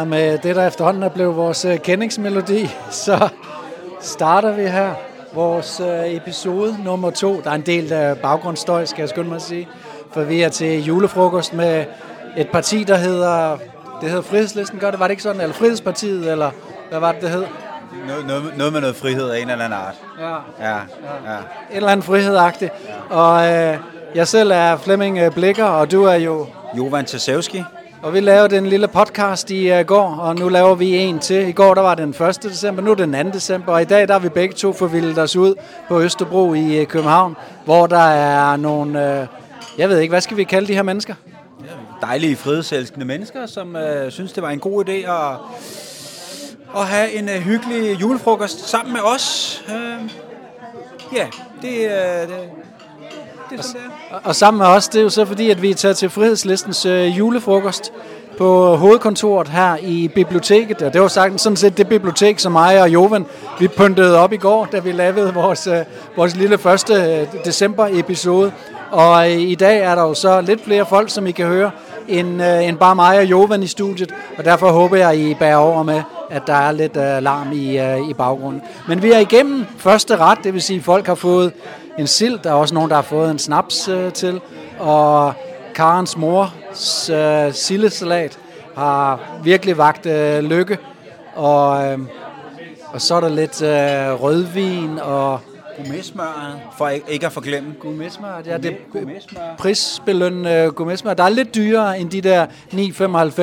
Ja, med det, der efterhånden er blevet vores øh, kendingsmelodi, så starter vi her vores øh, episode nummer to. Der er en del af baggrundsstøj, skal jeg skynde mig at sige, for vi er til julefrokost med et parti, der hedder, det hedder Frihedslisten, gør det? Var det ikke sådan? Eller Frihedspartiet, eller hvad var det, det hed? Noget, noget, noget med noget frihed af en eller anden art. Ja, Ja, ja. en eller anden frihedsagtig. Og øh, jeg selv er Flemming øh, Blikker, og du er jo Jovan Tasevski. Og vi lavede en lille podcast i uh, går, og nu laver vi en til. I går der var den 1. december, nu er det den 2. december, og i dag der er vi begge to forvildet os ud på Østerbro i uh, København, hvor der er nogle, uh, jeg ved ikke, hvad skal vi kalde de her mennesker? Dejlige, fredselskende mennesker, som øh, synes, det var en god idé at, at have en øh, hyggelig julefrokost sammen med os. Øh, ja, det, øh, det, det er sådan, det er. Og, og sammen med os, det er jo så fordi, at vi er taget til Frihedslistens øh, julefrokost på øh, hovedkontoret her i biblioteket. Og det var sagt, sådan set det bibliotek, som mig og Joven, vi pyntede op i går, da vi lavede vores, øh, vores lille første øh, december-episode. Og øh, i dag er der jo så lidt flere folk, som I kan høre, end, øh, end bare mig og Joven i studiet. Og derfor håber jeg, I bærer over med, at der er lidt øh, uh, larm i, uh, i baggrunden. Men vi er igennem første ret, det vil sige, at folk har fået en sild. Der er også nogen, der har fået en snaps uh, til. Og Karens mors uh, sildesalat har virkelig vagt uh, lykke. Og, uh, og så er der lidt uh, rødvin og Gourmetsmøren, for ikke, ikke at forglemme. gourmetsmør. Ja, det er Gourmetsmør. prisbelønnet uh, gourmetsmør. Der er lidt dyrere end de der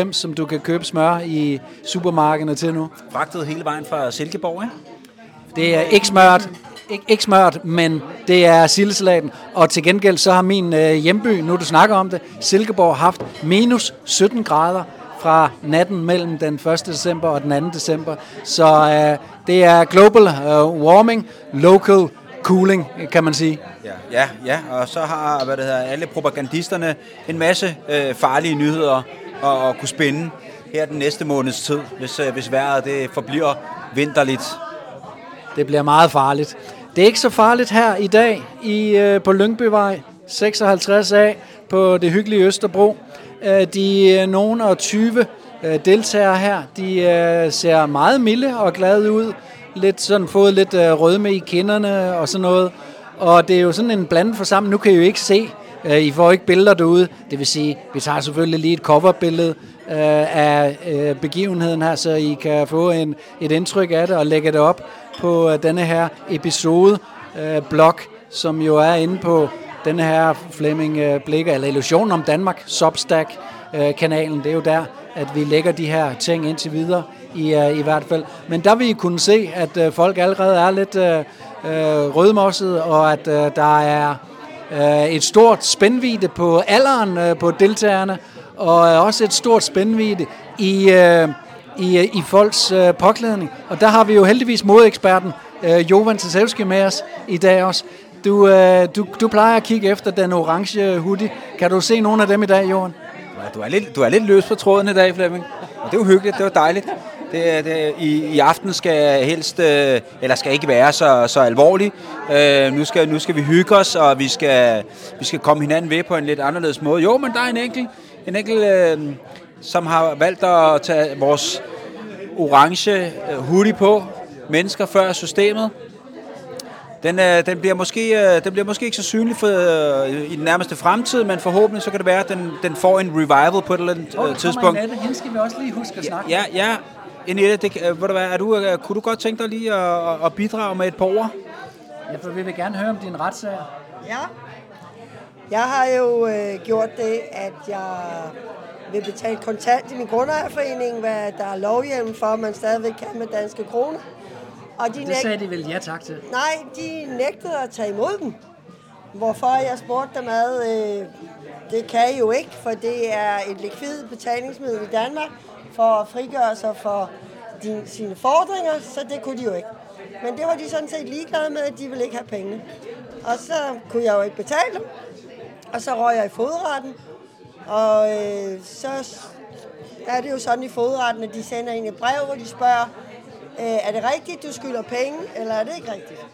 9,95, som du kan købe smør i supermarkederne til nu. Fragtet hele vejen fra Silkeborg, ikke? Det er ikke smørt, ikke, ikke smørt, men det er sildesalaten. Og til gengæld så har min øh, hjemby, nu du snakker om det, Silkeborg haft minus 17 grader fra natten mellem den 1. december og den 2. december. Så øh, det er global øh, warming, local cooling, kan man sige. Ja, ja, ja, og så har hvad det hedder, alle propagandisterne en masse øh, farlige nyheder at, at kunne spænde her den næste måneds tid, hvis, øh, hvis vejret det forbliver vinterligt. Det bliver meget farligt. Det er ikke så farligt her i dag i, øh, på Lyngbyvej 56A på det hyggelige Østerbro. Øh, de øh, nogle og 20 øh, deltagere her, de øh, ser meget milde og glade ud. Lidt sådan fået lidt øh, rødme i kinderne og sådan noget. Og det er jo sådan en blandet forsamling. Nu kan I jo ikke se, øh, I får ikke billeder derude. Det vil sige, vi tager selvfølgelig lige et coverbillede øh, af øh, begivenheden her, så I kan få en, et indtryk af det og lægge det op på øh, denne her episode øh, blog, som jo er inde på denne her Flemming øh, Blikker, eller Illusionen om Danmark, Substack øh, kanalen. Det er jo der, at vi lægger de her ting indtil videre i, øh, i hvert fald. Men der vil I kunne se, at øh, folk allerede er lidt øh, øh, rødmosset, og at øh, der er øh, et stort spændvide på alderen øh, på deltagerne, og øh, også et stort spændvide i, øh, i, øh, i folks øh, påklædning. Og der har vi jo heldigvis modeksperten øh, Jovan Tasevski med os i dag også. Du, øh, du, du plejer at kigge efter den orange hoodie. Kan du se nogle af dem i dag, Johan? Ja, Du er lidt, du er lidt løs på tråden i dag, Flemming. Og det er jo hyggeligt, det var dejligt. Det, det, i, I aften skal helst, øh, eller skal ikke være så, så alvorlig. Øh, nu, skal, nu skal vi hygge os, og vi skal, vi skal komme hinanden ved på en lidt anderledes måde. Jo, men der er en enkelt, en enkelt øh, som har valgt at tage vores orange øh, hoodie på. Mennesker før systemet. Den, øh, den, bliver måske, øh, den bliver måske ikke så synlig for, øh, i den nærmeste fremtid, men forhåbentlig så kan det være, at den, den får en revival på et eller andet øh, tidspunkt. Hende skal vi også lige huske at snakke Ja, ja. Enette, det, øh, du hvad, er du, øh, kunne du godt tænke dig lige at, at- at bidrage med et par ord? Ja, for vi vil gerne høre om din retssag. Ja. Jeg har jo øh, gjort det, at jeg vil betale kontant i min grundejerforening, hvad der er lovhjelm for, at man stadigvæk kan med danske kroner. Og de, Det næg- sagde de vel ja tak til. nej, de nægtede at tage imod dem. Hvorfor jeg spurgte dem ad, øh, det kan I jo ikke, for det er et likvid betalingsmiddel i Danmark for at frigøre sig for din, sine fordringer, så det kunne de jo ikke. Men det var de sådan set ligeglade med, at de ville ikke have pengene. Og så kunne jeg jo ikke betale dem, og så røg jeg i fodretten. Og øh, så er det jo sådan i fodretten, at de sender en et brev, hvor de spørger, øh, er det rigtigt, du skylder penge, eller er det ikke rigtigt?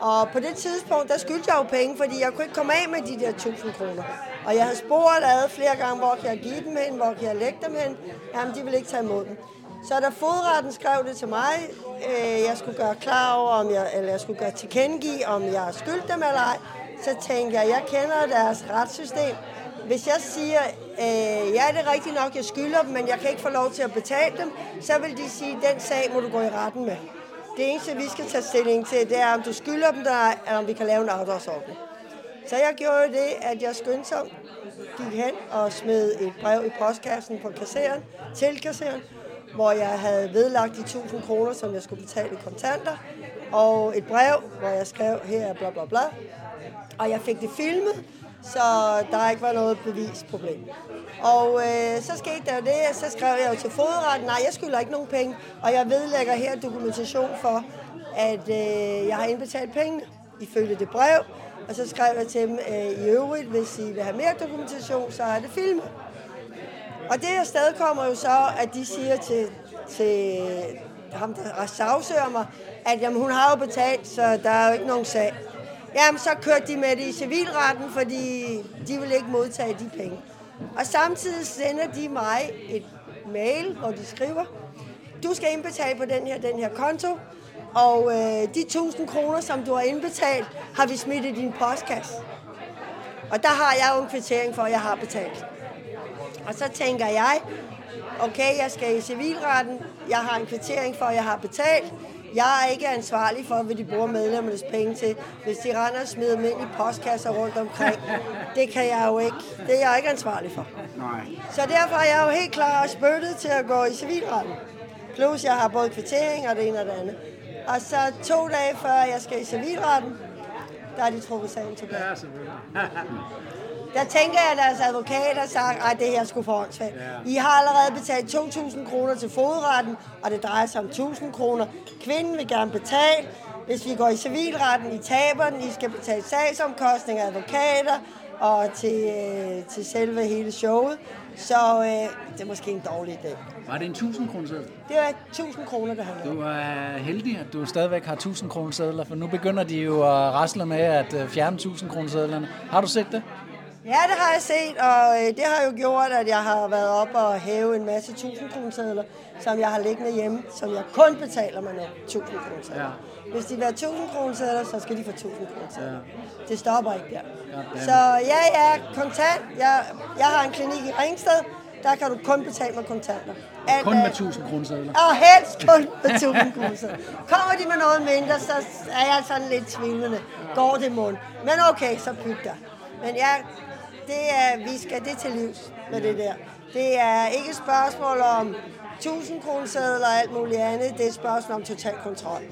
Og på det tidspunkt, der skyldte jeg jo penge, fordi jeg kunne ikke komme af med de der 1000 kroner. Og jeg havde spurgt ad flere gange, hvor kan jeg give dem hen, hvor kan jeg lægge dem hen. Jamen, de ville ikke tage imod dem. Så da fodretten skrev det til mig, øh, jeg skulle gøre klar over, om jeg, eller jeg skulle gøre tilkendegive, om jeg skyldte dem eller ej, så tænkte jeg, jeg kender deres retssystem. Hvis jeg siger, øh, ja, det er rigtigt nok, jeg skylder dem, men jeg kan ikke få lov til at betale dem, så vil de sige, den sag må du gå i retten med. Det eneste, vi skal tage stilling til, det er, om du skylder dem der, eller om vi kan lave en afdragsordning. Så jeg gjorde det, at jeg skyndsomt gik hen og smed et brev i postkassen på kasseren, til kasseren, hvor jeg havde vedlagt de 1000 kroner, som jeg skulle betale i kontanter, og et brev, hvor jeg skrev, her er bla bla bla. Og jeg fik det filmet, så der har ikke været noget bevisproblem. Og øh, så skete der det, så skrev jeg jo til fodretten, nej, jeg skylder ikke nogen penge, og jeg vedlægger her dokumentation for, at øh, jeg har indbetalt pengene ifølge det brev, og så skrev jeg til dem, øh, i øvrigt, hvis I vil have mere dokumentation, så er det filmet. Og det afsted kommer jo så, at de siger til, til ham, der sagsøger mig, at jamen, hun har jo betalt, så der er jo ikke nogen sag. Jamen, så kørte de med det i civilretten, fordi de ville ikke modtage de penge. Og samtidig sender de mig et mail, hvor de skriver, du skal indbetale på den her, den her konto, og øh, de 1000 kroner, som du har indbetalt, har vi smidt i din postkasse. Og der har jeg jo en kvittering for, at jeg har betalt. Og så tænker jeg, okay, jeg skal i civilretten, jeg har en kvittering for, at jeg har betalt, jeg er ikke ansvarlig for, hvad de bruger medlemmernes penge til. Hvis de render og smider dem ind i postkasser rundt omkring, det kan jeg jo ikke. Det er jeg ikke ansvarlig for. Nej. Så derfor er jeg jo helt klar og spyttet til at gå i civilretten. Plus jeg har både kvittering og det ene og det andet. Og så to dage før jeg skal i civilretten, der er de trukket sagen tilbage. Ja, selvfølgelig. Der tænker jeg, at deres advokat har sagt, at det her skulle for åndssvagt. I har allerede betalt 2.000 kroner til fodretten, og det drejer sig om 1.000 kroner. Kvinden vil gerne betale. Hvis vi går i civilretten, I taber den, I skal betale sagsomkostninger, advokater og til, øh, til selve hele showet. Så øh, det er måske en dårlig idé. Var det en 1000 kroner seddel? Det var 1000 kroner, det handler om. Du er heldig, at du stadigvæk har 1000 kroner sedler, for nu begynder de jo at rasle med at øh, fjerne 1000 kroner sedlerne. Har du set det? Ja, det har jeg set, og øh, det har jo gjort, at jeg har været op og hæve en masse 1000 kroner som jeg har liggende hjemme, som jeg kun betaler med nu, 1000 kroner ja. Hvis de vil have 1000 kroner så skal de få 1000 kroner ja. Det stopper ikke der. Ja, så ja, jeg er kontant. Jeg, jeg har en klinik i Ringsted, der kan du kun betale med kontanter. At, kun med 1000 kroner? Og helst kun med 1000 kroner Kommer de med noget mindre, så er jeg sådan lidt tvivlende. Går det mund. Men okay, så pyt der. Men jeg det er, vi skal det til livs med det der. Det er ikke et spørgsmål om 1000 kroner sædler og alt muligt andet. Det er et spørgsmål om total kontrol.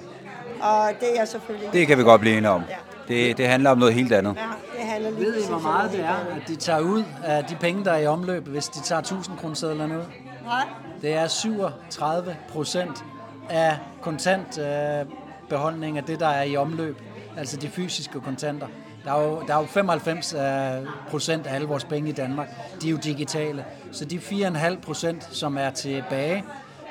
Og det er selvfølgelig... Det kan vi godt blive enige om. Ja. Det, det handler om noget helt andet. Ja, det handler lige Ved I, hvor meget det er, at de tager ud af de penge, der er i omløb, hvis de tager 1000 kroner sædlerne ud? Nej. Det er 37 procent af kontantbeholdning af det, der er i omløb. Altså de fysiske kontanter. Der er jo, der er jo 95 øh, procent af alle vores penge i Danmark, de er jo digitale. Så de 4,5 procent, som er tilbage,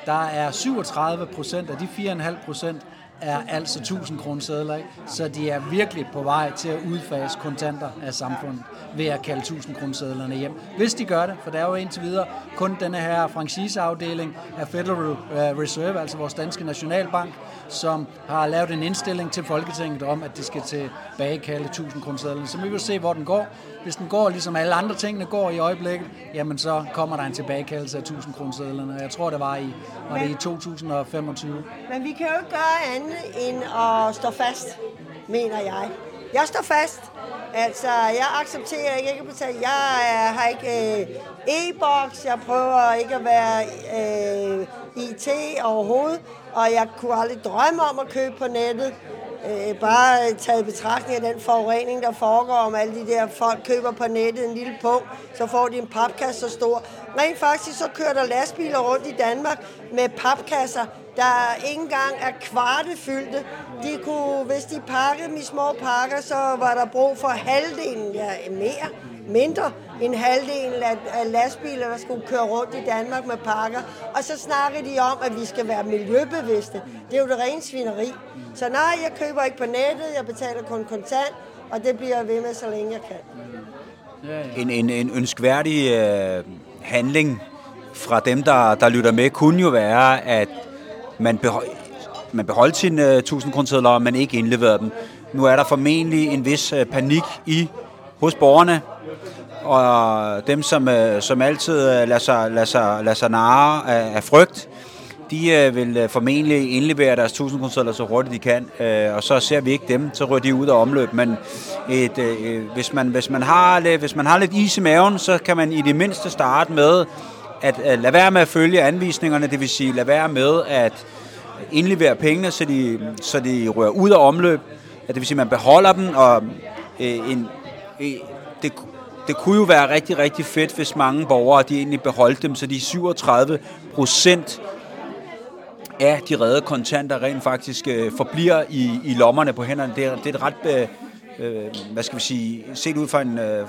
der er 37 procent af de 4,5 procent, er altså 1000 kroner sædler, så de er virkelig på vej til at udfase kontanter af samfundet ved at kalde 1000 kroner sædlerne hjem. Hvis de gør det, for der er jo indtil videre kun denne her franchiseafdeling af Federal øh, Reserve, altså vores danske nationalbank, som har lavet en indstilling til Folketinget om, at de skal tilbagekalde 1000 kroner sædlerne. Så vi vil se, hvor den går. Hvis den går, ligesom alle andre tingene går i øjeblikket, jamen så kommer der en tilbagekaldelse af 1000 kroner sædlerne. Jeg tror, det var i, var det i 2025. Men vi kan jo ikke gøre andet end at stå fast, mener jeg. Jeg står fast. Altså, jeg accepterer ikke, ikke at betale. Jeg er, har ikke øh, e-boks, jeg prøver ikke at være øh, IT overhovedet, og jeg kunne aldrig drømme om at købe på nettet. Øh, bare taget betragtning af den forurening, der foregår om alle de der folk køber på nettet en lille punkt, så får de en papkasse så stor. Rent faktisk så kører der lastbiler rundt i Danmark med papkasser, der ikke engang er kvartefyldte. De kunne, hvis de pakkede dem i små pakker, så var der brug for halvdelen ja, mere. mindre end halvdelen af, af lastbiler, der skulle køre rundt i Danmark med pakker. Og så snakker de om, at vi skal være miljøbevidste. Det er jo det rene svineri. Så nej, jeg køber ikke på nettet, jeg betaler kun kontant, og det bliver jeg ved med, så længe jeg kan. En, en, en ønskværdig øh, handling fra dem, der, der lytter med, kunne jo være, at man, behold, man beholdt sine øh, 1000 kroner men ikke indleverede dem. Nu er der formentlig en vis øh, panik i hos borgerne, og dem, som, øh, som altid øh, lader sig, lader sig, lader sig narre af, af frygt, de øh, vil formentlig indlevere deres 1000 kroner så hurtigt de kan, og så ser vi ikke dem, så rører de ud af omløb. Men et, øh, hvis, man, hvis, man har hvis man har lidt is i maven, så kan man i det mindste starte med at øh, at lade være med at følge anvisningerne, det vil sige lade være med at indlevere pengene, så de, så de rører ud af omløb. At Det vil sige, at man beholder dem, og øh, en, øh, det, det kunne jo være rigtig, rigtig fedt, hvis mange borgere de egentlig beholdt dem, så de 37 procent af de redde kontanter rent faktisk øh, forbliver i, i lommerne på hænderne. Det er, det er et ret, øh, øh, hvad skal vi sige, set ud fra en, øh,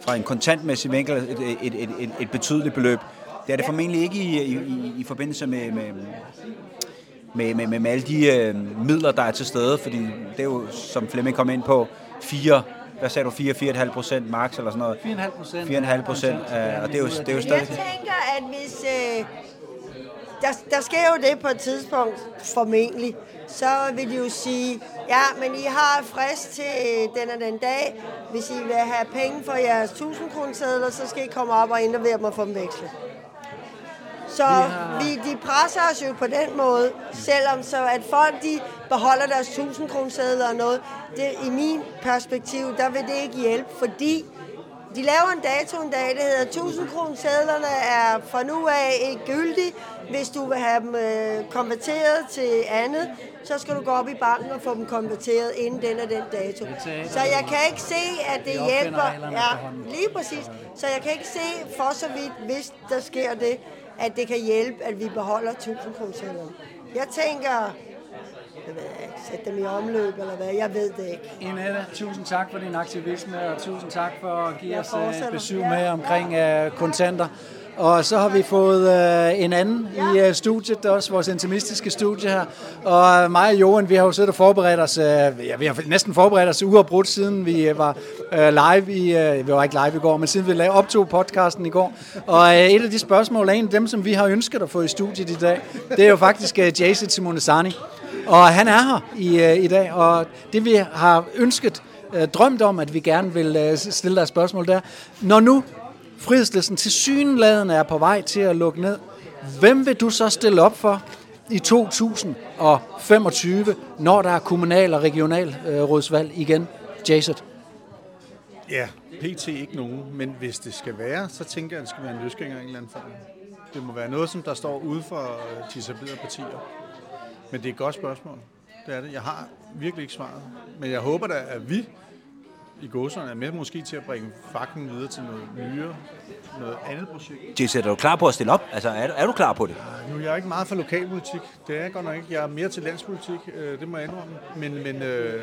fra en kontantmæssig vinkel, et, et, et, et, et betydeligt beløb. Det er det formentlig ikke i, i, i, i forbindelse med, med, med, med, med, med alle de øh, midler, der er til stede, fordi det er jo, som Flemming kom ind på, fire hvad sagde du, 4-4,5 procent max eller sådan noget? 4,5 procent. 4,5 procent, og det er jo, det er jo stadig... Jeg tænker, at hvis... Øh, der, der sker jo det på et tidspunkt, formentlig, så vil de jo sige, ja, men I har frist til den og den dag. Hvis I vil have penge for jeres 1000 kroner sædler, så skal I komme op og indlevere dem og få dem vekslet. Så vi, de presser os jo på den måde, selvom så at folk de beholder deres 1000 kroner og noget, det, i min perspektiv, der vil det ikke hjælpe, fordi de laver en dato en dag, det hedder 1000 kroner er fra nu af ikke gyldige. Hvis du vil have dem øh, konverteret til andet, så skal du gå op i banken og få dem konverteret inden den og den dato. Så jeg kan ikke se, at det hjælper. Ja, lige præcis. Så jeg kan ikke se for så vidt, hvis der sker det, at det kan hjælpe, at vi beholder 1000 kroner. Jeg tænker, jeg ved ikke, sætte dem i omløb, eller hvad, jeg ved det ikke. Inette, tusind tak for din aktivisme, og tusind tak for at give Jeg os øh, et besøg Ja, med omkring øh, kontanter. Og så har vi fået øh, en anden i øh, studiet, det er også vores intimistiske studie her. Og øh, mig og Johan, vi har jo siddet og forberedt os, øh, ja, vi har næsten forberedt os uafbrudt, siden vi øh, var øh, live i, øh, vi var ikke live i går, men siden vi lavede optog podcasten i går. Og øh, et af de spørgsmål er en af dem, som vi har ønsket at få i studiet i dag, det er jo faktisk øh, Jason Simonesani. Og han er her i, øh, i dag, og det vi har ønsket, øh, drømt om, at vi gerne vil øh, stille dig et spørgsmål der. Når nu frihedslisten til synladen er på vej til at lukke ned, hvem vil du så stille op for i 2025, når der er kommunal- og regionalrådsvalg igen? Jason? Ja, PT ikke nogen, men hvis det skal være, så tænker jeg, at det skal være en løsgænger af en eller anden form. Det må være noget, som der står ude for øh, de etablerede partier. Men det er et godt spørgsmål. Det er det. Jeg har virkelig ikke svaret. Men jeg håber da, at vi i godserne er med måske til at bringe fakten videre til noget nyere, noget andet projekt. Jesse, er du klar på at stille op? Altså, er du, er du klar på det? Nu er jeg ikke meget for lokalpolitik. Det er jeg godt nok ikke. Jeg er mere til landspolitik, øh, det må jeg indrømme. Men, men øh,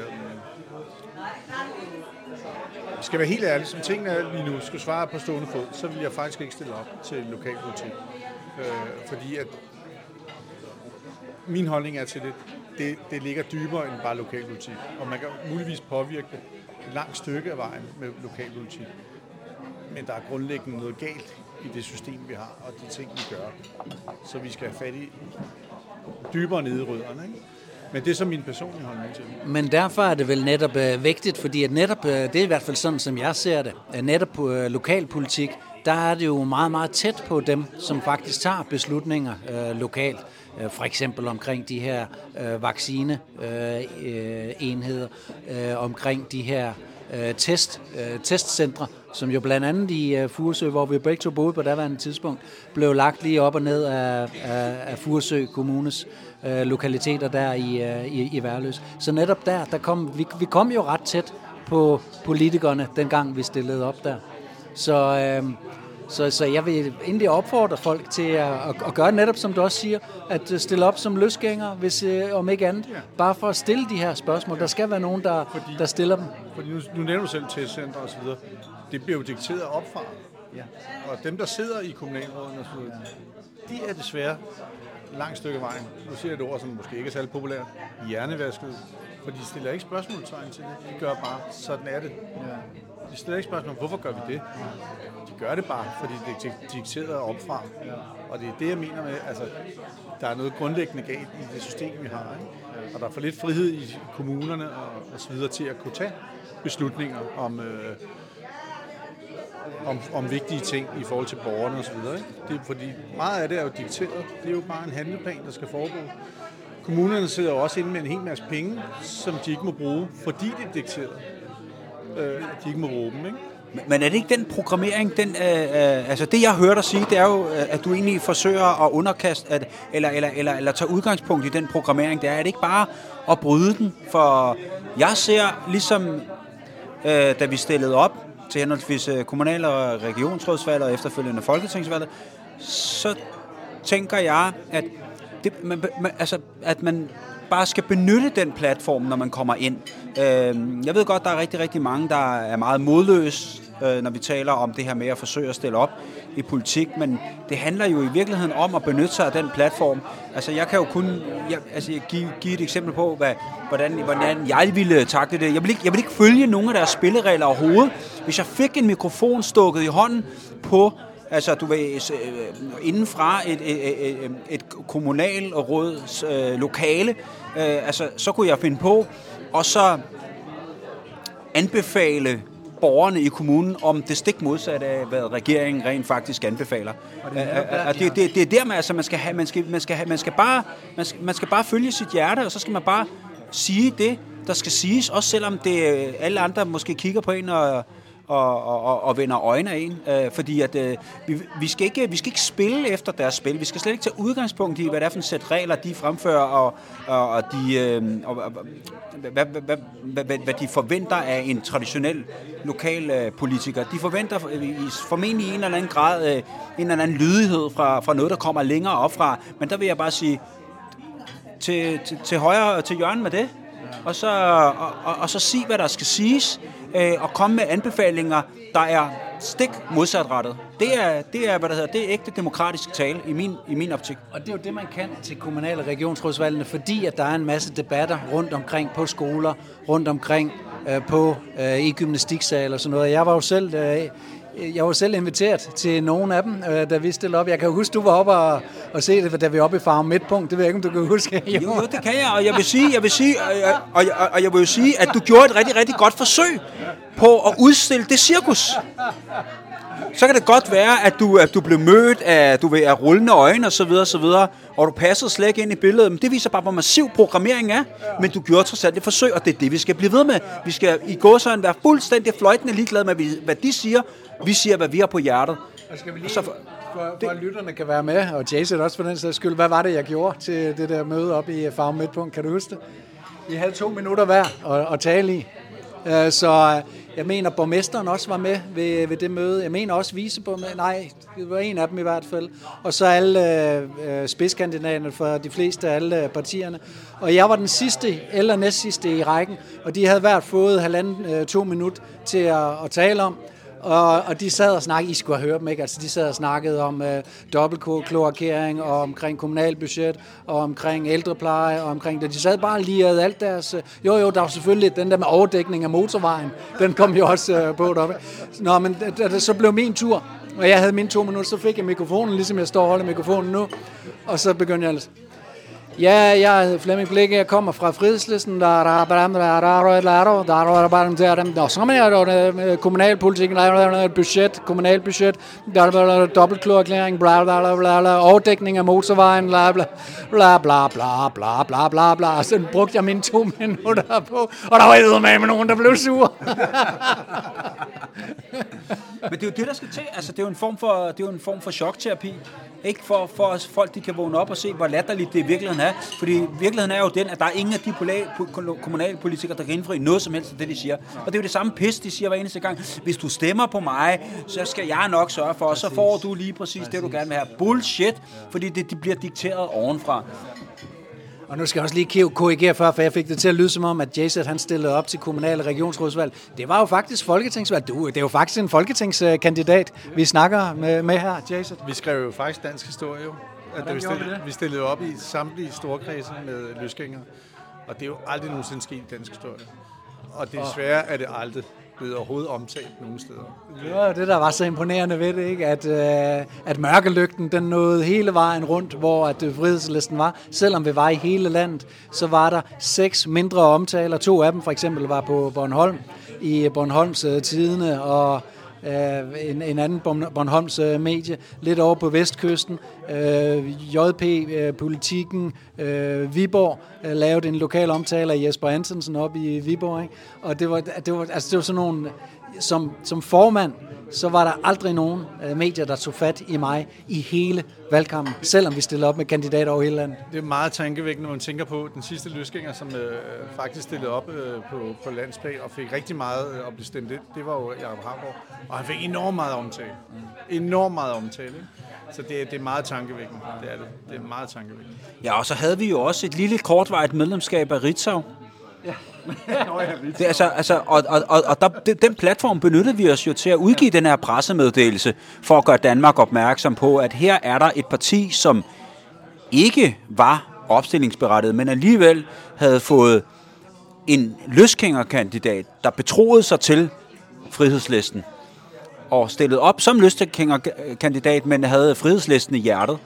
skal være helt ærlig, som tingene er lige nu, skal svare på stående fod, så vil jeg faktisk ikke stille op til lokalpolitik. Øh, fordi at min holdning er til det, det, det ligger dybere end bare lokalpolitik. Og man kan muligvis påvirke det et langt stykke af vejen med lokalpolitik. Men der er grundlæggende noget galt i det system, vi har, og de ting, vi gør. Så vi skal have fat i dybere nede i rødderne. Ikke? Men det er så min personlige holdning til det. Men derfor er det vel netop øh, vigtigt, fordi at netop, øh, det er i hvert fald sådan, som jeg ser det, at netop på øh, lokalpolitik, der er det jo meget, meget tæt på dem, som faktisk tager beslutninger øh, lokalt. Øh, for eksempel omkring de her øh, vaccineenheder, øh, enheder, øh, omkring de her øh, test, øh, testcentre, som jo blandt andet i øh, Furesø, hvor vi begge to boede på daværende tidspunkt, blev lagt lige op og ned af, af, af Furesø Kommunes øh, lokaliteter der i, øh, i, i Værløs. Så netop der, der kom, vi, vi kom jo ret tæt på politikerne, dengang vi stillede op der. Så, øh, så, så jeg vil egentlig opfordre folk til at, at, at gøre netop, som du også siger, at øh, stille op som løsgængere, hvis øh, om ikke andet. Bare for at stille de her spørgsmål. Der skal være nogen, der, der stiller dem. Fordi nu, nu nævner du selv testcenter og så videre. det bliver jo dikteret opfra. Ja. Og dem, der sidder i kommunalrådene, de er desværre langt stykke vejen. Nu siger jeg et ord, som måske ikke er særlig populært. Hjernevasket. For de stiller ikke spørgsmålstegn til det. De gør bare, sådan er det. Ja. De stiller ikke spørgsmål, hvorfor gør vi det? De gør det bare, fordi det er dikteret opfra. Og det er det, jeg mener med, altså, der er noget grundlæggende galt i det system, vi har. Ikke? Og der er for lidt frihed i kommunerne og, og så videre til at kunne tage beslutninger om, øh, om, om vigtige ting i forhold til borgerne osv. Det er, fordi meget af det er jo dikteret. Det er jo bare en handleplan, der skal foregå. Kommunerne sidder jo også inde med en hel masse penge, som de ikke må bruge, fordi det er dikteret øh, de ikke må råbe dem. Ikke? Men er det ikke den programmering, den, øh, øh, altså det jeg hører dig sige, det er jo, øh, at du egentlig forsøger at underkaste, at, eller, eller, eller, eller tage udgangspunkt i den programmering, det er, er det ikke bare at bryde den, for jeg ser ligesom, øh, da vi stillede op til henholdsvis øh, kommunal- og regionsrådsvalg og efterfølgende folketingsvalget, så tænker jeg, at det, man, man, altså, at man bare skal benytte den platform, når man kommer ind. Øhm, jeg ved godt, der er rigtig, rigtig mange, der er meget modløse, øh, når vi taler om det her med at forsøge at stille op i politik, men det handler jo i virkeligheden om at benytte sig af den platform. Altså, jeg kan jo kun jeg, altså, jeg give, give et eksempel på, hvad, hvordan, hvordan jeg ville takle det. Jeg vil, ikke, jeg vil ikke følge nogen af deres spilleregler overhovedet. Hvis jeg fik en mikrofon stukket i hånden på Altså, du ved, øh, indenfra et, et, et, et kommunalråds øh, lokale, øh, altså, så kunne jeg finde på, og så anbefale borgerne i kommunen om det stik modsatte af, hvad regeringen rent faktisk anbefaler. Og det, er, det, det, det er der, man, altså, man skal have, man skal, man skal, have, man skal bare, man skal, man skal bare følge sit hjerte, og så skal man bare sige det, der skal siges, også selvom det alle andre måske kigger på en og, og, og, og vender øjne af en. Øh, fordi at, øh, vi, vi, skal ikke, vi skal ikke spille efter deres spil. Vi skal slet ikke tage udgangspunkt i, hvad det er for en sæt regler, de fremfører, og, og, og, de, øh, og, og hvad, hvad, hvad, hvad, hvad de forventer af en traditionel lokal øh, politiker. De forventer formentlig i en eller anden grad øh, en eller anden lydighed fra, fra noget, der kommer længere op fra. Men der vil jeg bare sige, til, til, til højre til hjørne med det, og så, og, og, og så sige, hvad der skal siges, øh, og komme med anbefalinger, der er stik modsatrettet. Det er, det er, hvad der hedder, det er ægte demokratisk tale i min, i min optik. Og det er jo det, man kan til kommunale regionsrådsvalgene, fordi at der er en masse debatter rundt omkring på skoler, rundt omkring øh, på øh, i gymnastiksal og sådan noget. Jeg var jo selv øh, jeg var selv inviteret til nogle af dem, øh, da vi stillede op. Jeg kan huske, du var oppe og, og se det, da vi var oppe i Farm Midtpunkt. Det ved jeg ikke, om du kan huske. Jo, jo, det kan jeg, og jeg vil sige, jeg vil sige, og, og, og, og jeg vil jo sige, at du gjorde et rigtig, rigtig godt forsøg på at udstille det cirkus. Så kan det godt være, at du, at du blev mødt af, du ved, af rullende øjne og så videre, og så videre, og du passede slet ikke ind i billedet. Men det viser bare, hvor massiv programmering er. Men du gjorde trods alt et forsøg, og det er det, vi skal blive ved med. Vi skal i gåsøjne være fuldstændig fløjtende ligeglade med, hvad de siger, vi siger, hvad vi har på hjertet. Og skal vi lige, så for, for, for at lytterne kan være med, og Jason også for den sags skyld, hvad var det, jeg gjorde til det der møde op i Farm Midtpunkt? Kan du huske det? Vi havde to minutter hver at, at tale i. Øh, så øh, jeg mener, borgmesteren også var med ved, ved det møde. Jeg mener også viceborgmesteren. Nej, det var en af dem i hvert fald. Og så alle øh, øh spidskandidaterne for de fleste af alle øh, partierne. Og jeg var den sidste, eller næstsidste i rækken. Og de havde hvert fået halvanden, øh, to minutter til at, at tale om. Og, og de sad og snakkede, I skulle have hørt dem, ikke? Altså, de sad og snakkede om øh, dobbeltkloakering, og omkring kommunalbudget, og omkring ældrepleje, og omkring det. De sad bare lige og alt deres... Øh, jo, jo, der var selvfølgelig den der med overdækning af motorvejen. Den kom jo også øh, på deroppe. Nå, men da, da, så blev min tur, og jeg havde mine to minutter, så fik jeg mikrofonen, ligesom jeg står og holder mikrofonen nu. Og så begyndte jeg altså, Ja, jeg hedder Flemming Blikke, jeg kommer fra Frihedslisten, der er der der er der der så er der kommunalpolitik, budget, kommunalbudget, der er dobbeltklorerklæring, bla bla bla bla, overdækning af motorvejen, bla bla bla bla bla bla bla bla bla, så brugte jeg mine to minutter på, og der var med med nogen, der blev sur. Men det er jo det, der skal til. Altså, det er jo en form for, det er jo en form for chokterapi. Ikke for, for at folk de kan vågne op og se, hvor latterligt det i virkeligheden er. Fordi virkeligheden er jo den, at der er ingen af de kommunalpolitikere, der kan indfri noget som helst af det, de siger. Og det er jo det samme pis, de siger hver eneste gang. Hvis du stemmer på mig, så skal jeg nok sørge for, og så får du lige præcis det, du gerne vil have. Bullshit, fordi det, det bliver dikteret ovenfra. Og nu skal jeg også lige korrigere før, for jeg fik det til at lyde som om, at JZ han stillede op til kommunale regionsrådsvalg. Det var jo faktisk folketingsvalg. Du, det er jo faktisk en folketingskandidat, vi snakker med, med her, JZ. Vi skrev jo faktisk dansk historie jo. At vi, stillede, vi, stillede op i samtlige storkredse med løsgængere. Og det er jo aldrig nogensinde sket i dansk historie. Og desværre er det aldrig blevet overhovedet omtalt nogen steder. Det var det, der var så imponerende ved det, ikke? At, øh, at mørkelygten den nåede hele vejen rundt, hvor at øh, frihedslisten var. Selvom vi var i hele landet, så var der seks mindre omtaler. To af dem for eksempel var på Bornholm, i Bornholms øh, Tidene, og øh, en, en anden Bornholms øh, medie, lidt over på vestkysten. Øh, JP øh, Politikken øh, Viborg øh, lavede en lokal omtale af Jesper Antonsen op i Viborg. Ikke? Og det var, det, var, altså, det var sådan nogle, som, som formand så var der aldrig nogen øh, medier, der tog fat i mig i hele valgkampen, selvom vi stillede op med kandidater over hele landet. Det er meget tankevækkende, når man tænker på den sidste løsgænger, som øh, faktisk stillede op øh, på, på landsplan og fik rigtig meget øh, at blive stemt Det, det var jo Jacob Harborg, og han fik enormt meget omtale. Enormt meget omtale. Ikke? Så det, det er meget tankevækkende. Det er det. Det er meget tankevækkende. Ja, og så havde vi jo også et lille kortvarigt medlemskab af Ritzau. Ja. det, altså, altså, og og, og, og der, den platform benyttede vi os jo til at udgive den her pressemeddelelse, for at gøre Danmark opmærksom på, at her er der et parti, som ikke var opstillingsberettiget, men alligevel havde fået en løskængerkandidat, der betroede sig til frihedslisten og stillet op som løskængerkandidat, men havde frihedslisten i hjertet.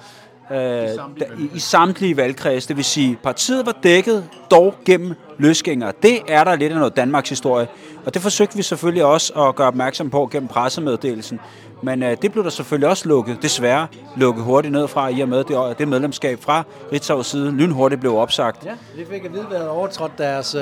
I samtlige, i, i samtlige valgkredse. Det vil sige, partiet var dækket dog gennem løsgængere. Det er der lidt af noget Danmarks historie. Og det forsøgte vi selvfølgelig også at gøre opmærksom på gennem pressemeddelelsen. Men øh, det blev der selvfølgelig også lukket, desværre lukket hurtigt ned fra, i og med det, det medlemskab fra Ritzau's side lynhurtigt blev opsagt. Ja, vi fik at vide, hvad der overtrådt deres øh,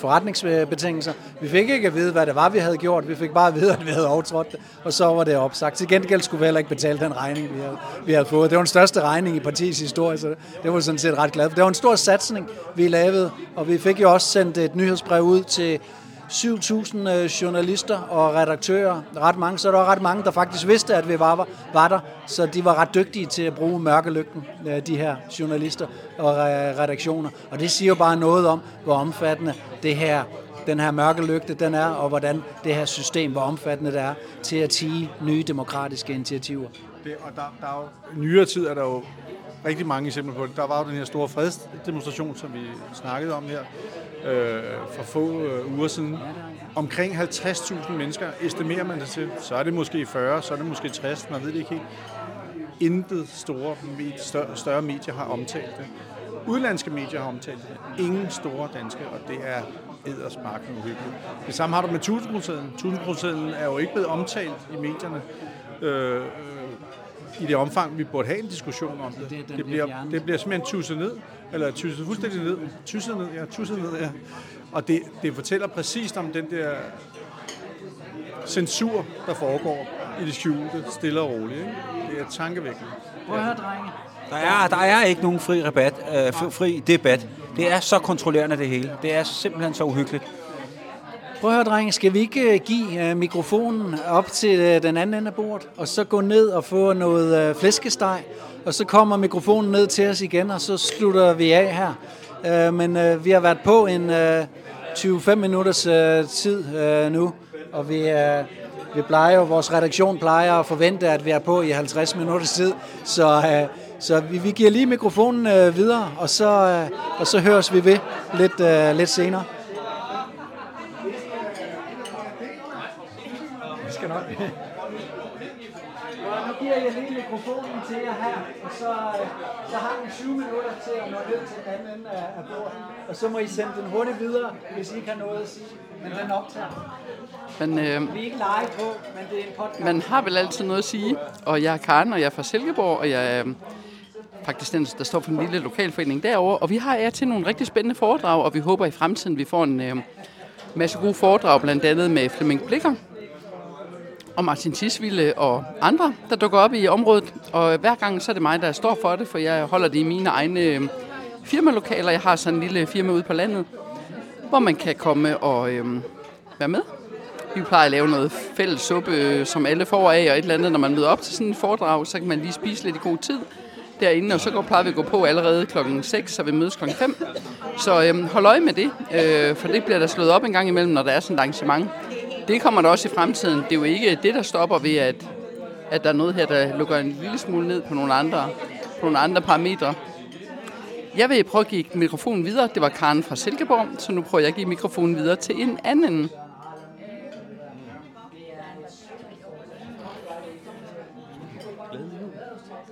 forretningsbetingelser. Vi fik ikke at vide, hvad det var, vi havde gjort. Vi fik bare at vide, at vi havde overtrådt det, og så var det opsagt. Til gengæld skulle vi heller ikke betale den regning, vi havde, vi havde fået. Det var den største regning i partiets historie, så det var sådan set ret glad for. Det var en stor satsning, vi lavede, og vi fik jo også sendt et nyhedsbrev ud til 7.000 øh, journalister og redaktører, ret mange, så der var ret mange, der faktisk vidste, at vi var, var der, så de var ret dygtige til at bruge mørkelygten, øh, de her journalister og redaktioner. Og det siger jo bare noget om, hvor omfattende det her, den her mørkelygte den er, og hvordan det her system, hvor omfattende det er, til at tige nye demokratiske initiativer. Det, og der, der er jo, nyere tid er der jo rigtig mange eksempler på det. Der var jo den her store fredsdemonstration, som vi snakkede om her, øh, for få øh, uger siden. Omkring 50.000 mennesker estimerer man det til. Så er det måske 40, så er det måske 60, man ved det ikke helt. Intet store, større, større medier har omtalt det. Udlandske medier har omtalt det. Ingen store danske, og det er eddersparken uhyggeligt. Det samme har du med Tusindprocenten. Tusindprocenten er jo ikke blevet omtalt i medierne. Øh, i det omfang, vi burde have en diskussion om det. Det, det, bliver, det bliver simpelthen tusset ned, eller tusset fuldstændig ned. Tusset ned, ja, tusset ned, ja. Og det, det fortæller præcist om den der censur, der foregår i det skjulte, stille og roligt. Ikke? Det er tankevækkende. Prøv at høre, drenge. Der er, der er ikke nogen fri, rabat, øh, fri debat. Det er så kontrollerende det hele. Det er simpelthen så uhyggeligt. Prøv at høre, drenge, skal vi ikke øh, give øh, mikrofonen op til øh, den anden ende af bordet, og så gå ned og få noget flæskesteg, og så kommer mikrofonen ned til os igen, og så slutter vi af her. Men vi har været på en 25 minutters tid nu, og vi, er vi plejer vores redaktion plejer at forvente, at vi er på i 50 minutters tid, så... Så vi, vi giver lige mikrofonen videre, og så, og så høres vi ved lidt, lidt senere. skal nok. Og nu giver jeg lige mikrofonen til jer her, og så, så har I 20 minutter til at nå ned til den anden ende af bordet. Og så må I sende den hurtigt videre, hvis I ikke har noget at sige. Men den optager. Men, øh, Vi er ikke live på, men det er en podcast. Man har vel altid noget at sige. Og jeg er Karen, og jeg er fra Silkeborg, og jeg er øh, faktisk den, der står for en lille lokalforening derovre. Og vi har jer til nogle rigtig spændende foredrag, og vi håber i fremtiden, vi får en øh, masse gode foredrag, blandt andet med Flemming Blikker, og Martin Tisvilde og andre, der dukker op i området. Og hver gang så er det mig, der står for det, for jeg holder det i mine egne øh, firmalokaler. Jeg har sådan en lille firma ude på landet, hvor man kan komme og øhm, være med. Vi plejer at lave noget fælles suppe, øh, som alle får af, og et eller andet, når man møder op til sådan en foredrag, så kan man lige spise lidt i god tid. derinde, og så går, plejer vi at gå på allerede klokken 6, så vi mødes klokken 5. Så øhm, hold øje med det, øh, for det bliver der slået op en gang imellem, når der er sådan et arrangement. Det kommer der også i fremtiden. Det er jo ikke det, der stopper ved, at, at der er noget her, der lukker en lille smule ned på nogle andre, på nogle andre parametre. Jeg vil prøve at give mikrofonen videre. Det var Karen fra Silkeborg, så nu prøver jeg at give mikrofonen videre til en anden.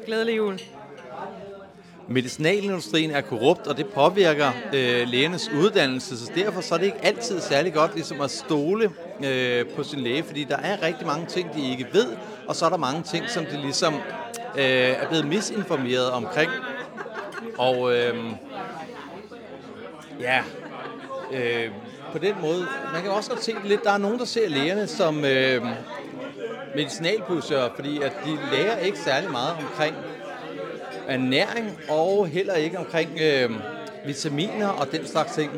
Glædelig jul. Medicinalindustrien er korrupt, og det påvirker øh, lægernes uddannelse, så derfor så er det ikke altid særlig godt ligesom at stole øh, på sin læge, fordi der er rigtig mange ting, de ikke ved, og så er der mange ting, som de ligesom øh, er blevet misinformeret omkring. Og øh, ja, øh, på den måde, man kan også godt se det lidt, der er nogen, der ser lægerne som øh, medicinalpusser, fordi at de lærer ikke særlig meget omkring ernæring, og heller ikke omkring øh, vitaminer og den slags ting.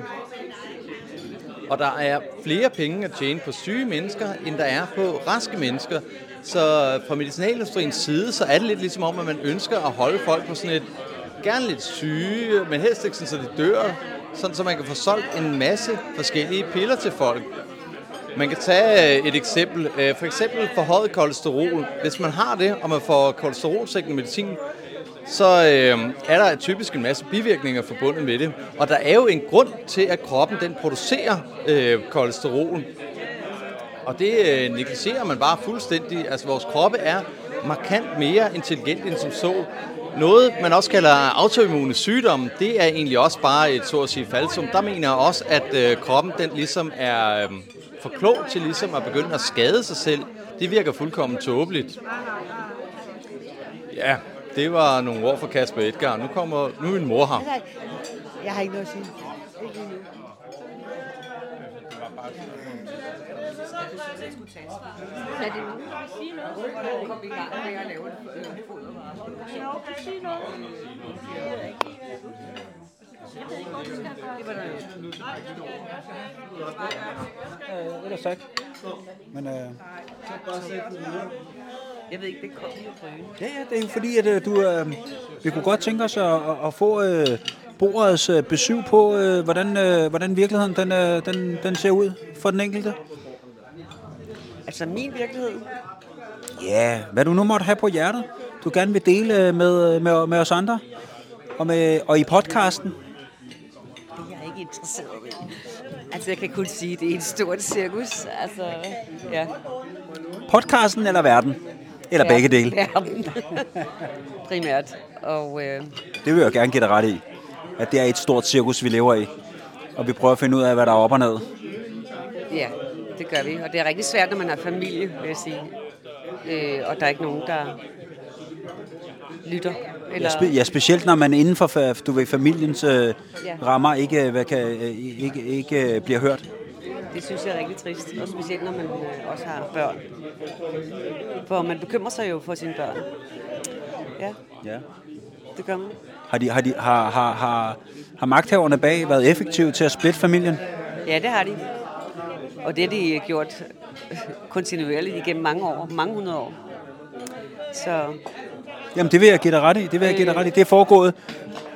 Og der er flere penge at tjene på syge mennesker, end der er på raske mennesker. Så fra medicinalindustriens side, så er det lidt ligesom om, at man ønsker at holde folk på sådan et, gerne lidt syge, men helst ikke sådan, så de dør, sådan så man kan få solgt en masse forskellige piller til folk. Man kan tage øh, et eksempel. Øh, for eksempel forhøjet kolesterol. Hvis man har det, og man får kolesterolsækkende medicin, så øh, er der typisk en masse bivirkninger forbundet med det. Og der er jo en grund til, at kroppen den producerer øh, kolesterol. Og det øh, negligerer man bare fuldstændig. Altså vores kroppe er markant mere intelligent end som så. Noget, man også kalder autoimmune sygdomme, det er egentlig også bare et så at sige falsum. Der mener jeg også, at øh, kroppen den ligesom er øh, for klog til ligesom at begynde at skade sig selv. Det virker fuldkommen tåbeligt. Ja, det var nogle ord fra Kasper Edgar. Nu kommer nu er min mor her. Jeg har ikke noget at sige. Er det nu? Sige noget? Kom i gang med at lave et fodervare. Jo, sige noget. Jeg ved ikke, hvor du skal gøre. Øh, ellers tak. Men øh, Jeg ved ikke, det kommer jo drøne. ja, ja, det er jo fordi, at øh, du, øh, vi kunne godt tænke os at, at, at få øh, bordets øh, besøg på, øh, hvordan, øh, hvordan virkeligheden den, øh, den, den ser ud for den enkelte. Altså min virkelighed, Ja, hvad du nu måtte have på hjertet, du gerne vil dele øh, med, med, med os andre, og, med, og i podcasten. det er jeg ikke interesseret i. Altså jeg kan kun sige, at det er et stort cirkus. Altså, ja. Podcasten eller verden? Eller Ja, begge dele. Verden. Primært. Og øh, Det vil jeg gerne give dig ret i. At det er et stort cirkus, vi lever i. Og vi prøver at finde ud af, hvad der er op og ned. ja, det gør vi. Og det er rigtig svært, når man har familie, vil jeg sige. Øh, og der er ikke nogen, der lytter. Eller, Ja, spe, ja, specielt når man inden for du ved, familiens øh, Ja. rammer ikke, hvad kan, øh, ikke, ikke øh, bliver hørt. Det synes jeg er rigtig trist, og specielt når man øh, også har børn. For man bekymrer sig jo for sine børn. Ja, Ja. det gør man. Har, de, har, de, har, har, har, har magthaverne bag været effektive til at splitte familien? Ja, det har de. Og det har de gjort kontinuerligt igennem mange år, mange hundrede år. Så Jamen, det vil jeg give dig ret i. Det vil jeg give dig ret i. Det er foregået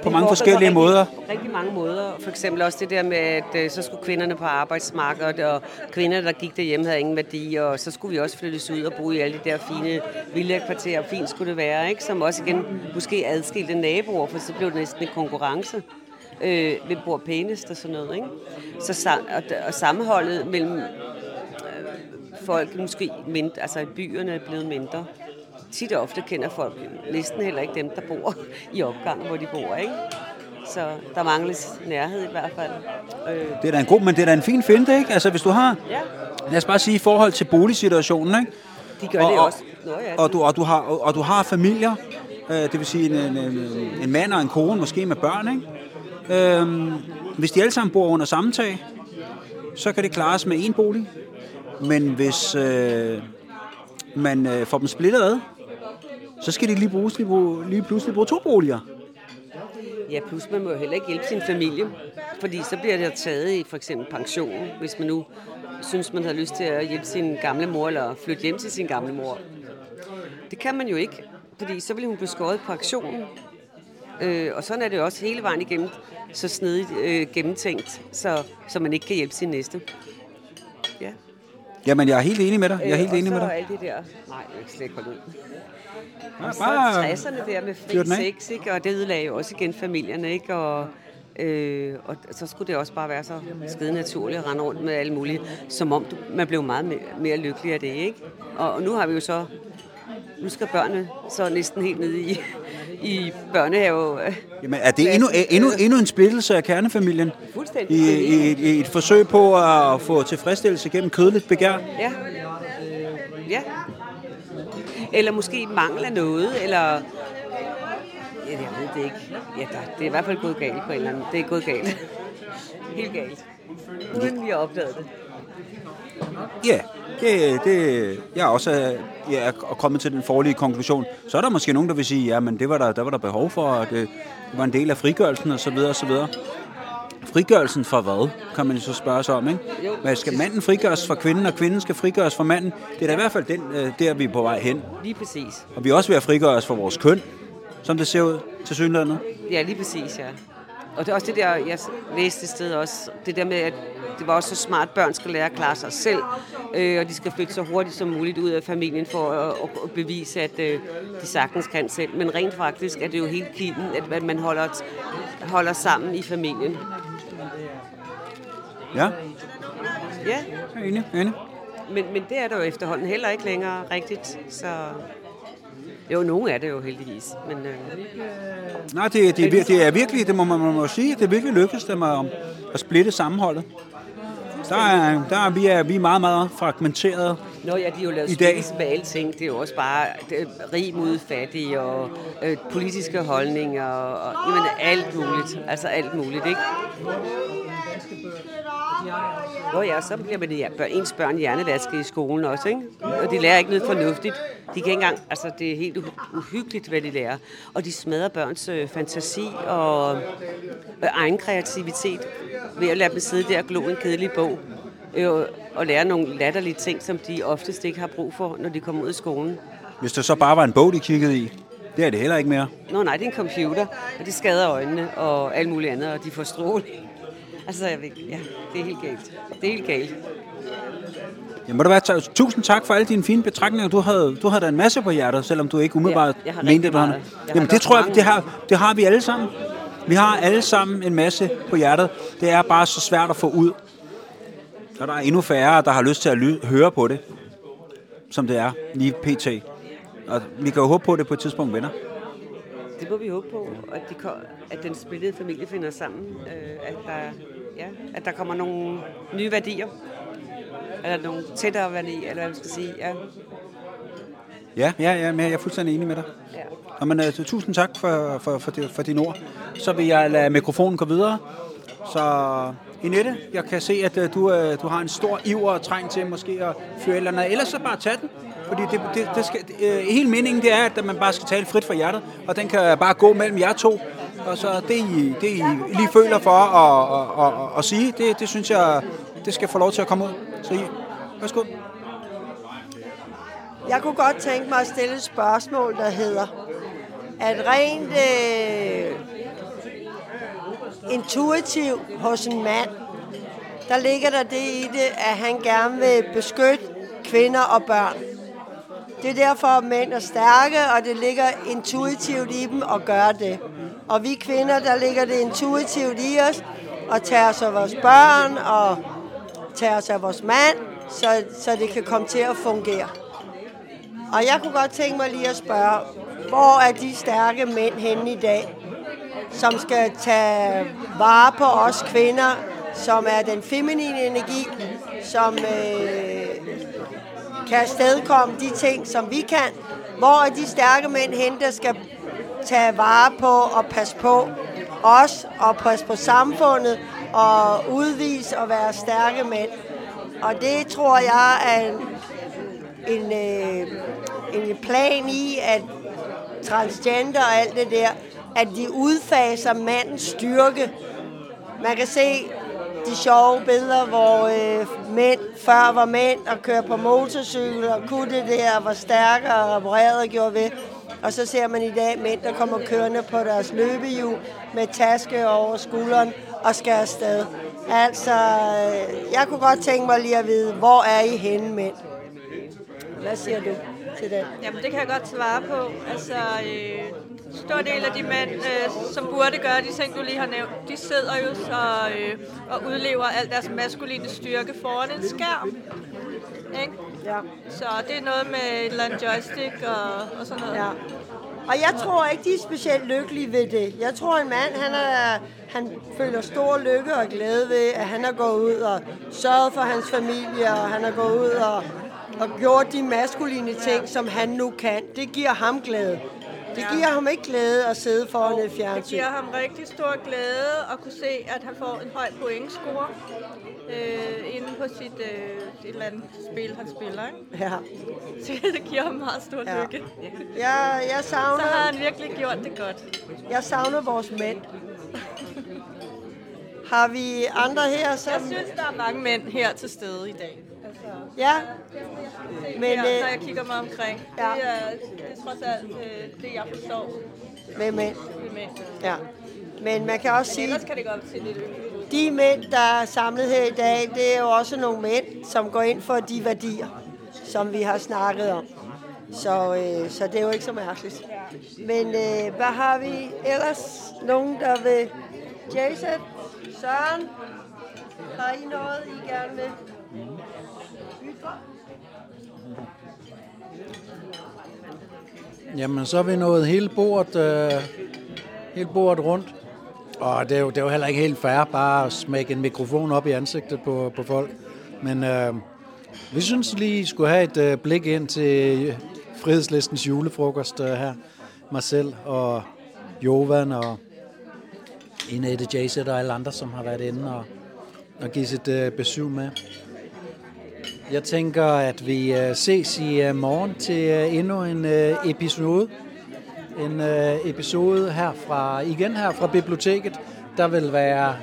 på mange forskellige rigtig, måder. Rigtig mange måder. For eksempel også det der med, at øh, så skulle kvinderne på arbejdsmarkedet, og kvinder, der gik derhjemme, havde ingen værdi, og så skulle vi også flyttes ud og bo i alle de der fine villakvarterer. Fint skulle det være, ikke? Som også igen måske adskilte naboer, for så blev det næsten en konkurrence. Øh, hvem bor pænest og sådan noget, ikke? Så, og, og sammenholdet mellem øh, folk måske mindre, altså i byerne er blevet mindre. Tit og ofte kender folk næsten heller ikke dem, der bor i opgangen, hvor de bor, ikke? Så der mangles nærhed i hvert fald. Øh, Det er da en god, men det er da en fin finte, ikke? Altså, hvis du har, ja, lad os bare sige, i forhold til boligsituationen, ikke? de gør Og- det og- også. Nå, ja, Og du, og du, har, og, og du har familier, øh, det vil sige en, en, en, en mand og en kone, måske med børn, ikke? Øhm, hvis de alle sammen bor under samme tag, så kan det klares med en bolig. Men hvis øh, man øh, får dem splittet ad, så skal de lige, bruge, lige, bruge, lige pludselig bruge to boliger. Ja, plus man må jo heller ikke hjælpe sin familie, fordi så bliver det taget i for eksempel pension, hvis man nu synes, man har lyst til at hjælpe sin gamle mor, eller flytte hjem til sin gamle mor. Det kan man jo ikke, fordi så vil hun blive skåret på aktionen, Øh, og sådan er det jo også hele vejen igennem, så snedigt øh, gennemtænkt, så, så man ikke kan hjælpe sin næste. Ja. Jamen, jeg er helt enig med dig. Jeg er helt Øh, enig og med dig. alt det der... Nej, jeg slet ikke holde ud. Ja, Og så bare 60'erne der med fri sex, ikke? og det ødelagde jo også igen familierne, ikke? Og, øh, og så skulle det også bare være så skide naturligt at rende rundt med alle mulige, som om du, man blev meget mere, mere lykkelig af det, ikke? Og, og nu har vi jo så, nu skal børnene så næsten helt ned i, i børnehave. Jamen, er det endnu, endnu, endnu en splittelse af kernefamilien? Fuldstændig. I, i, i et forsøg på at få tilfredsstillelse gennem kødeligt begær? Ja. Ja. Eller måske mangel af noget, eller... Ja, jeg ved det ikke. Ja, der, det er i hvert fald gået galt på en eller anden. Det er gået galt. Helt galt. Uden vi har opdaget det. Ja, det, det, jeg er også jeg er kommet til den forlige konklusion. Så er der måske nogen, der vil sige, ja, men det var der, der var der behov for, og det, det var en del af frigørelsen og så videre og så videre. Frigørelsen fra hvad, kan man så spørge sig om, ikke? Hvad skal manden frigøres fra kvinden, og kvinden skal frigøres fra manden? Det er da i hvert fald den, øh, der, vi er på vej hen. Lige præcis. Og vi er også ved at frigøre os fra vores køn, som det ser ud til synlandet. Ja, lige præcis, ja. Og det er også det der, jeg læste et sted også, det der med, at det var også så smart, at børn skal lære at klare sig selv, øh, og de skal flytte så hurtigt som muligt ud af familien for at, at, bevise, at øh, de sagtens kan selv. Men rent faktisk er det jo helt kilden, at, at man holder, holder sammen i familien. Ja, Ja, jeg er enig, enig. men, men det er der jo efterhånden heller ikke længere rigtigt, så... Jo, nogen er det jo heldigvis, men øh, Nej, det, det, det er virkelig, det må man, man må sige, det er virkelig lykkedes dem at, at splitte sammenholdet. Der er, der er, vi, er, vi er meget, meget fragmenteret. Nå ja, de har jo lavet I dag. med alting. Det er jo også bare det, rig mod fattig og øh, politiske holdninger og, og jamen, alt muligt. Altså alt muligt, ikke? Nå ja, så bliver man ja, bør, ens børn hjernevasket i skolen også, ikke? Og de lærer ikke noget fornuftigt. De kan ikke engang, altså det er helt uhy- uhyggeligt, hvad de lærer. Og de smadrer børns øh, fantasi og øh, egen kreativitet ved at lade dem sidde der og glo en kedelig bog øh, og lære nogle latterlige ting, som de oftest ikke har brug for, når de kommer ud af skolen. Hvis det så bare var en bog, de kiggede i, det er det heller ikke mere. Nå nej, det er en computer, og det skader øjnene og alt muligt andet, og de får stråling. Altså, jeg ved, ja, det er helt galt. Det er helt galt. Jamen, må du være, tusind tak for alle dine fine betragtninger. Du havde, du havde da en masse på hjertet, selvom du ikke umiddelbart Ja, mente det. Jeg har Jamen, det tror jeg, det har, det har vi alle sammen. Vi har alle sammen en masse på hjertet. Det er bare så svært at få ud. Og der er endnu færre, der har lyst til at ly- høre på det, som det er lige pt. Og vi kan jo håbe på, at det på et tidspunkt vender. Det må vi håbe på, at, de, ko- at den splittede familie finder sammen. Øh, at, der, ja, at der kommer nogle nye værdier. Eller nogle tættere værdier, eller hvad man skal sige. Ja. Ja, ja, ja, men jeg er fuldstændig enig med dig. Ja. Jamen, uh, tusind tak for, for, for, for dine ord. Så vil jeg lade mikrofonen gå videre. Så Inette, jeg kan se, at øh, du, øh, du har en stor iver og træng til måske at fyre eller andet. Ellers så bare tag den. Fordi det, det, det skal, det, øh, hele meningen det er, at man bare skal tale frit fra hjertet. Og den kan bare gå mellem jer to. Og så det, I, det, I lige føler for at, at, at, at sige, det, det synes jeg, det skal få lov til at komme ud. Så I, værsgo. Jeg kunne godt tænke mig at stille et spørgsmål, der hedder, at rent øh, intuitiv hos en mand, der ligger der det i det, at han gerne vil beskytte kvinder og børn. Det er derfor, at mænd er stærke, og det ligger intuitivt i dem at gøre det. Og vi kvinder, der ligger det intuitivt i os at tage os af vores børn og tage os af vores mand, så, så det kan komme til at fungere. Og jeg kunne godt tænke mig lige at spørge, hvor er de stærke mænd henne i dag, som skal tage vare på os kvinder, som er den feminine energi, som øh, kan afstedkomme de ting, som vi kan. Hvor er de stærke mænd hen, der skal tage vare på og passe på os og passe på samfundet og udvise og være stærke mænd. Og det tror jeg er en, en, øh, en plan i, at transgender og alt det der, at de udfaser mandens styrke. Man kan se de sjove billeder, hvor øh, mænd før var mænd og kører på motorcykel og kunne det der, og var stærkere og repareret og gjorde ved. Og så ser man i dag mænd, der kommer kørende på deres løbehjul med taske over skulderen og skal afsted. Altså, øh, jeg kunne godt tænke mig lige at vide, hvor er I henne, mænd? Hvad siger du til det? Jamen, det kan jeg godt svare på. Altså, øh, stor del af de mænd, øh, som burde gøre de ting, du lige har nævnt, de sidder jo så øh, og udlever al deres maskuline styrke foran en skærm. Ikke? Ja. Så det er noget med et eller andet joystick og, og sådan noget. Ja. Og jeg tror ikke, de er specielt lykkelige ved det. Jeg tror, en mand, han, er, han føler stor lykke og glæde ved, at han har gået ud og sørget for hans familie, og han har gået ud og, og gjort de maskuline ting, som han nu kan. Det giver ham glæde. Det giver ham ikke glæde at sidde foran et Det fjernsyn. giver ham rigtig stor glæde at kunne se, at han får en høj pointscore øh, inde på sit øh, et eller andet spil, han spiller. Ikke? Ja. Så det giver ham meget stor Ja. lykke. Jeg, jeg, Så savner, har han virkelig gjort det godt. jeg savner vores mænd. Har vi andre her, Jeg som... synes, der er mange mænd her til stede i dag. Altså, Ja, men, her, øh, når jeg kigger mig omkring. ja. Det, det er trods alt øh, det, jeg forstår med mænd. mænd. Ja. Men man kan også sige, Ellers kan det godt se lidt de mænd, der er samlet her i dag, det er jo også nogle mænd, som går ind for de værdier, som vi har snakket om. Så, øh, så det er jo ikke så mærkeligt. Men øh, hvad har vi ellers? Nogen, der vil... Jason? Søren? Har I noget, I gerne vil? Jamen, så er vi nået hele bordet, øh, hele bordet rundt. Og det er, jo, det er jo heller ikke helt fair bare at smække en mikrofon op i ansigtet på, på folk. Men øh, vi synes lige, I skulle have et øh, blik ind til Frihedslistens julefrokost øh, her. Mig selv og Jovan og Inette Jayset og alle andre, som har været inde og, og givet sit øh, besøg med. Jeg tænker, at vi øh, ses i øh, morgen til øh, endnu en episode. En episode her fra, igen her fra biblioteket. Der vil være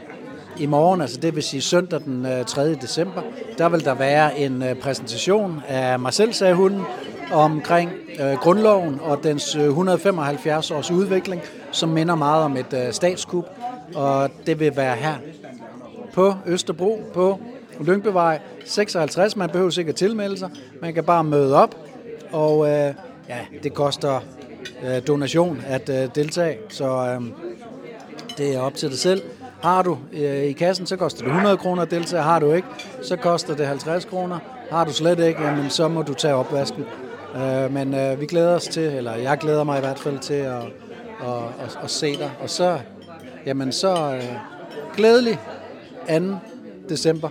i morgen, altså det vil sige søndag den 3. december, der vil der være en præsentation af mig selv, sagde hunden, omkring øh, grundloven og dens 175 års udvikling, som minder meget om et øh, statskup. Og det vil være her på Østerbro på Lyngbevej 56. Man behøver sikkert tilmelde sig. Man kan bare møde op, og øh, ja, det koster øh, donation at øh, deltage, så øh, det er op til dig selv. Har du øh, i kassen, så koster det 100 kroner at deltage. Har du ikke, så koster det 50 kroner. Har du slet ikke, jamen, så må du tage opvasken. Øh, men øh, vi glæder os til, eller jeg glæder mig i hvert fald til at, at, at, at se dig. Og så, jamen, så øh, glædelig 2. december